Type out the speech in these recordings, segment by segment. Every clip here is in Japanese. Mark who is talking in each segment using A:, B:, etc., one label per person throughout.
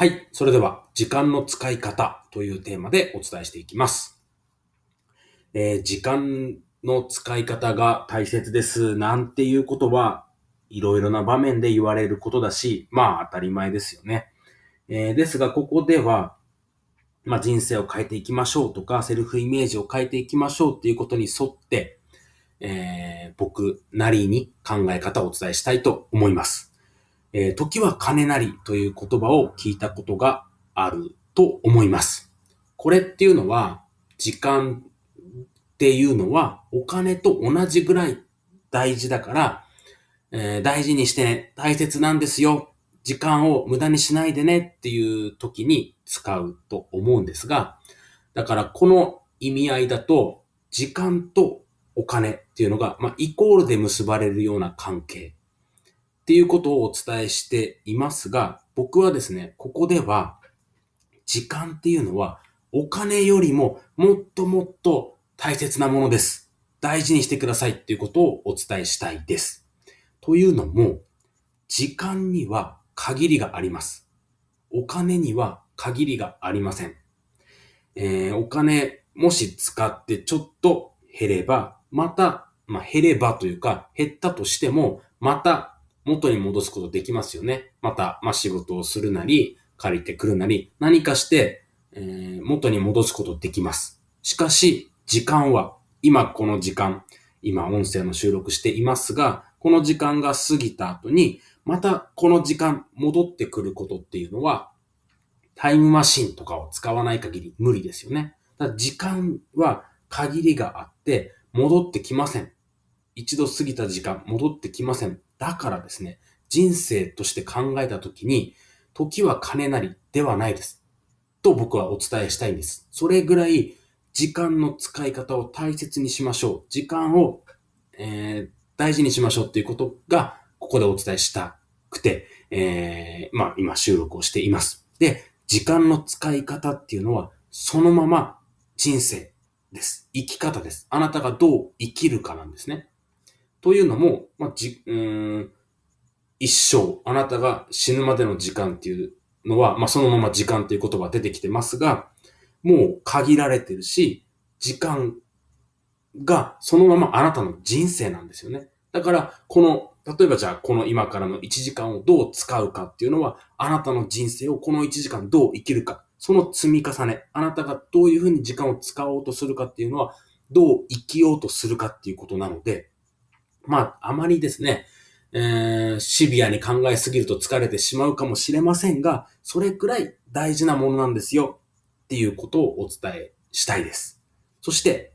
A: はい。それでは、時間の使い方というテーマでお伝えしていきます。えー、時間の使い方が大切ですなんていうことは、いろいろな場面で言われることだし、まあ当たり前ですよね。えー、ですが、ここでは、まあ人生を変えていきましょうとか、セルフイメージを変えていきましょうっていうことに沿って、えー、僕なりに考え方をお伝えしたいと思います。えー、時は金なりという言葉を聞いたことがあると思います。これっていうのは、時間っていうのはお金と同じぐらい大事だから、えー、大事にしてね、大切なんですよ。時間を無駄にしないでねっていう時に使うと思うんですが、だからこの意味合いだと、時間とお金っていうのが、まあ、イコールで結ばれるような関係っていうことをお伝えしていますが、僕はですね、ここでは、時間っていうのは、お金よりももっともっと大切なものです。大事にしてくださいっていうことをお伝えしたいです。というのも、時間には限りがあります。お金には限りがありません。えー、お金、もし使ってちょっと減れば、また、まあ、減ればというか、減ったとしても、また元に戻すことできますよね。また、まあ、仕事をするなり、借りてくるなり、何かして、えー、元に戻すことできます。しかし、時間は、今この時間、今音声の収録していますが、この時間が過ぎた後に、またこの時間戻ってくることっていうのは、タイムマシンとかを使わない限り無理ですよね。だ時間は限りがあって戻ってきません。一度過ぎた時間戻ってきません。だからですね、人生として考えたときに、時は金なりではないです。と僕はお伝えしたいんです。それぐらい時間の使い方を大切にしましょう。時間を、えー、大事にしましょうっていうことが、ここでお伝えしたくて、えー、まあ今収録をしています。で、時間の使い方っていうのは、そのまま人生です。生き方です。あなたがどう生きるかなんですね。というのも、まあ、じ、うん、一生、あなたが死ぬまでの時間っていうのは、まあ、そのまま時間という言葉出てきてますが、もう限られてるし、時間がそのままあなたの人生なんですよね。だから、この、例えばじゃあ、この今からの1時間をどう使うかっていうのは、あなたの人生をこの1時間どう生きるか、その積み重ね、あなたがどういうふうに時間を使おうとするかっていうのは、どう生きようとするかっていうことなので、まあ、あまりですね、えー、シビアに考えすぎると疲れてしまうかもしれませんが、それくらい大事なものなんですよ。っていうことをお伝えしたいです。そして、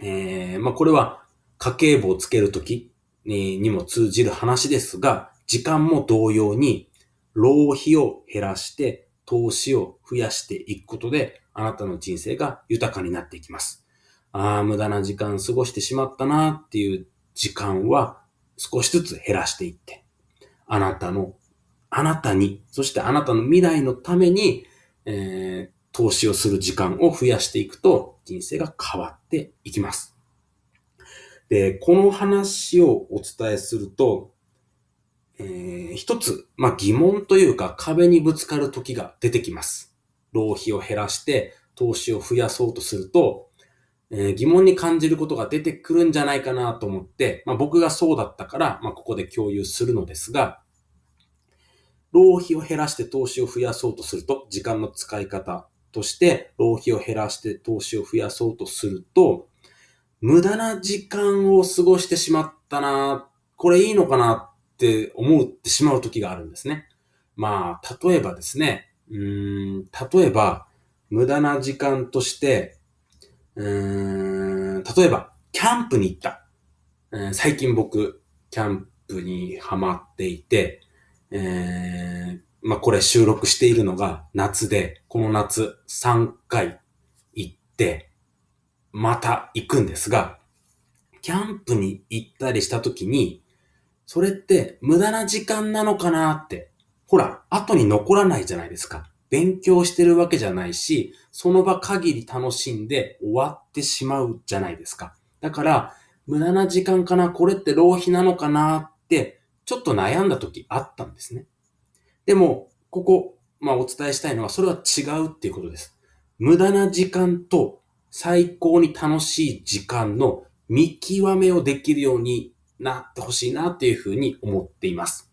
A: えー、まあ、これは家計簿をつけるときにも通じる話ですが、時間も同様に浪費を減らして投資を増やしていくことで、あなたの人生が豊かになっていきます。ああ、無駄な時間過ごしてしまったなっていう時間は少しずつ減らしていって、あなたの、あなたに、そしてあなたの未来のために、えー、投資をする時間を増やしていくと人生が変わっていきます。で、この話をお伝えすると、えー、一つ、まあ、疑問というか壁にぶつかる時が出てきます。浪費を減らして投資を増やそうとすると、えー、疑問に感じることが出てくるんじゃないかなと思って、まあ、僕がそうだったから、まあ、ここで共有するのですが、浪費を減らして投資を増やそうとすると、時間の使い方として浪費を減らして投資を増やそうとすると、無駄な時間を過ごしてしまったな、これいいのかなって思ってしまう時があるんですね。まあ、例えばですね、うん、例えば、無駄な時間として、うん、例えば、キャンプに行った。えー、最近僕、キャンプにハマっていて、えー、まあ、これ収録しているのが夏で、この夏3回行って、また行くんですが、キャンプに行ったりした時に、それって無駄な時間なのかなって。ほら、後に残らないじゃないですか。勉強してるわけじゃないし、その場限り楽しんで終わってしまうじゃないですか。だから、無駄な時間かなこれって浪費なのかなって、ちょっと悩んだ時あったんですね。でも、ここ、まあお伝えしたいのは、それは違うっていうことです。無駄な時間と最高に楽しい時間の見極めをできるようになってほしいなっていうふうに思っています。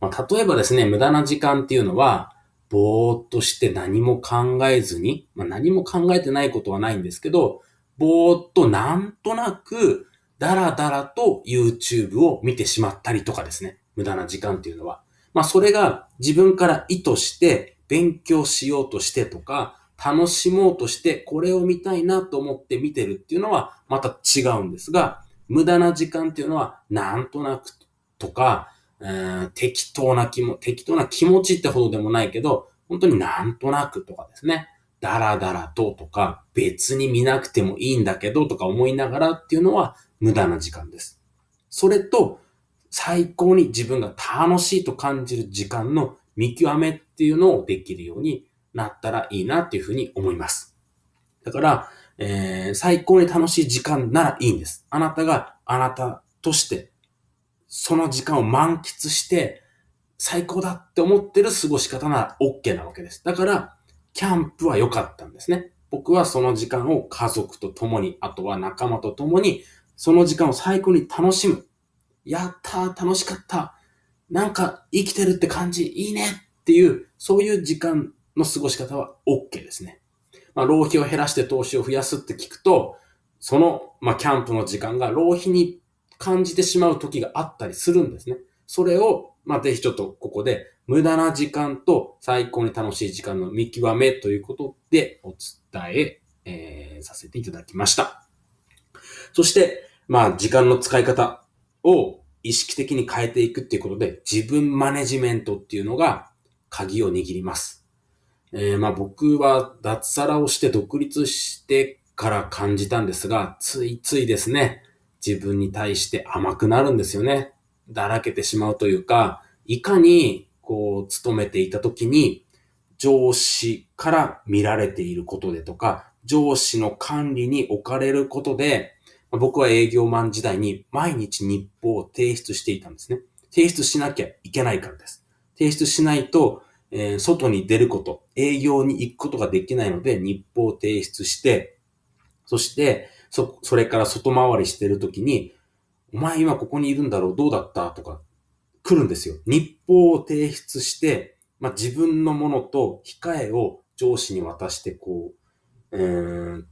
A: まあ、例えばですね、無駄な時間っていうのは、ぼーっとして何も考えずに、まあ、何も考えてないことはないんですけど、ぼーっとなんとなく、だらだらと YouTube を見てしまったりとかですね。無駄な時間っていうのは。まあそれが自分から意図して勉強しようとしてとか、楽しもうとしてこれを見たいなと思って見てるっていうのはまた違うんですが、無駄な時間っていうのはなんとなくとか、適当な気も、適当な気持ちってほどでもないけど、本当になんとなくとかですね。だらだらととか、別に見なくてもいいんだけどとか思いながらっていうのは無駄な時間です。それと、最高に自分が楽しいと感じる時間の見極めっていうのをできるようになったらいいなっていうふうに思います。だから、えー、最高に楽しい時間ならいいんです。あなたがあなたとしてその時間を満喫して、最高だって思ってる過ごし方なら OK なわけです。だから、キャンプは良かったんですね。僕はその時間を家族と共に、あとは仲間と共に、その時間を最高に楽しむ。やったー、楽しかった。なんか生きてるって感じ、いいねっていう、そういう時間の過ごし方は OK ですね。まあ、浪費を減らして投資を増やすって聞くと、その、まあ、キャンプの時間が浪費に感じてしまう時があったりするんですね。それを、まあ、ぜひちょっとここで、無駄な時間と最高に楽しい時間の見極めということでお伝ええー、させていただきました。そして、まあ、時間の使い方を意識的に変えていくっていうことで、自分マネジメントっていうのが鍵を握ります。えー、まあ僕は脱サラをして独立してから感じたんですが、ついついですね、自分に対して甘くなるんですよね。だらけてしまうというか、いかに、こう、勤めていた時に、上司から見られていることでとか、上司の管理に置かれることで、僕は営業マン時代に毎日日報を提出していたんですね。提出しなきゃいけないからです。提出しないと、えー、外に出ること、営業に行くことができないので、日報を提出して、そして、そ、それから外回りしてるときに、お前今ここにいるんだろうどうだった？とか来るんですよ。日報を提出して、まあ、自分のものと控えを上司に渡して、こう、えー、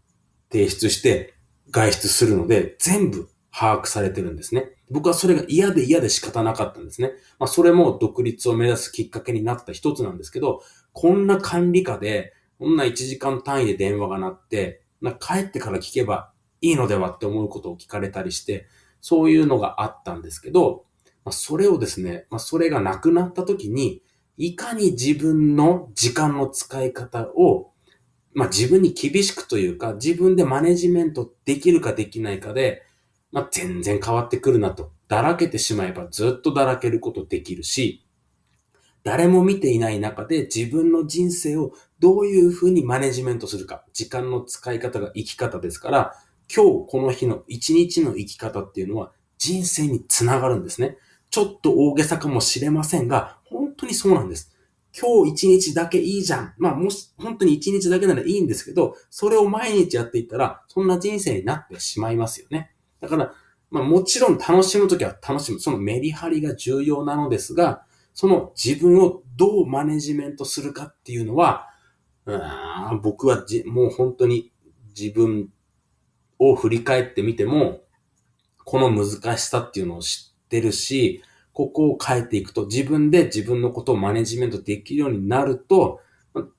A: 提出して外出するので、全部把握されてるんですね。僕はそれが嫌で嫌で仕方なかったんですね。まあ、それも独立を目指すきっかけになった一つなんですけど、こんな管理下で、こんな1時間単位で電話が鳴って、な帰ってから聞けばいいのではって思うことを聞かれたりして、そういうのがあったんですけど、まあ、それをですね、まあ、それがなくなった時に、いかに自分の時間の使い方を、まあ、自分に厳しくというか、自分でマネジメントできるかできないかで、まあ、全然変わってくるなと。だらけてしまえばずっとだらけることできるし、誰も見ていない中で自分の人生をどういうふうにマネジメントするか。時間の使い方が生き方ですから、今日この日の一日の生き方っていうのは人生につながるんですね。ちょっと大げさかもしれませんが、本当にそうなんです。今日一日だけいいじゃん。まあもし、本当に一日だけならいいんですけど、それを毎日やっていったら、そんな人生になってしまいますよね。だから、まあもちろん楽しむときは楽しむ。そのメリハリが重要なのですが、その自分をどうマネジメントするかっていうのは、うん僕はもう本当に自分を振り返ってみても、この難しさっていうのを知ってるし、ここを変えていくと、自分で自分のことをマネジメントできるようになると、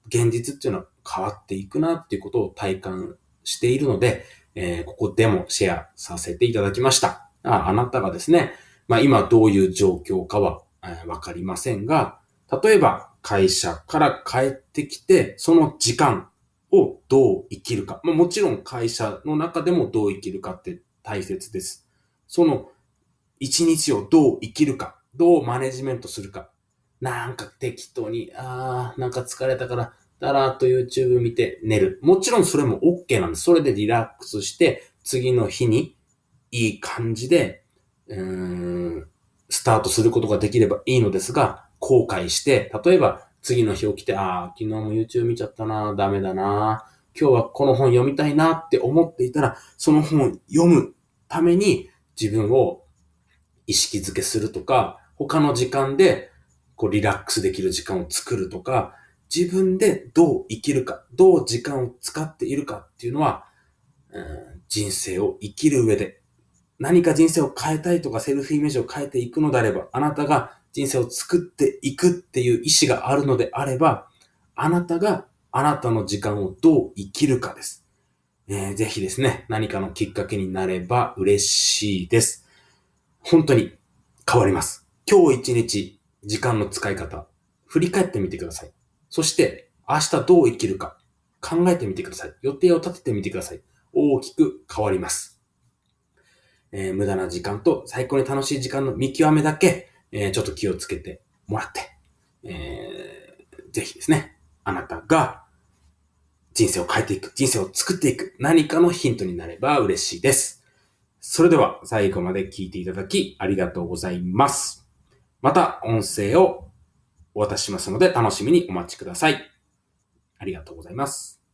A: 現実っていうのは変わっていくなっていうことを体感しているので、えー、ここでもシェアさせていただきました。ああなたがですね、まあ今どういう状況かはわ、えー、かりませんが、例えば会社から帰ってきて、その時間、をどう生きるか。まあ、もちろん会社の中でもどう生きるかって大切です。その一日をどう生きるか、どうマネジメントするか。なんか適当に、あー、なんか疲れたから、だらーっと YouTube 見て寝る。もちろんそれも OK なんです。それでリラックスして、次の日にいい感じで、うーん、スタートすることができればいいのですが、後悔して、例えば次の日起きて、ああ、昨日も YouTube 見ちゃったな、ダメだな、今日はこの本読みたいなって思っていたら、その本読むために自分を意識づけするとか、他の時間でこうリラックスできる時間を作るとか、自分でどう生きるか、どう時間を使っているかっていうのは、うん、人生を生きる上で、何か人生を変えたいとかセルフイメージを変えていくのであれば、あなたが人生を作っていくっていう意志があるのであれば、あなたがあなたの時間をどう生きるかです。えー、ぜひですね、何かのきっかけになれば嬉しいです。本当に変わります。今日一日時間の使い方、振り返ってみてください。そして明日どう生きるか考えてみてください。予定を立ててみてください。大きく変わります。えー、無駄な時間と最高に楽しい時間の見極めだけ、えー、ちょっと気をつけてもらって、えー、ぜひですね、あなたが人生を変えていく、人生を作っていく何かのヒントになれば嬉しいです。それでは最後まで聞いていただきありがとうございます。また音声をお渡ししますので楽しみにお待ちください。ありがとうございます。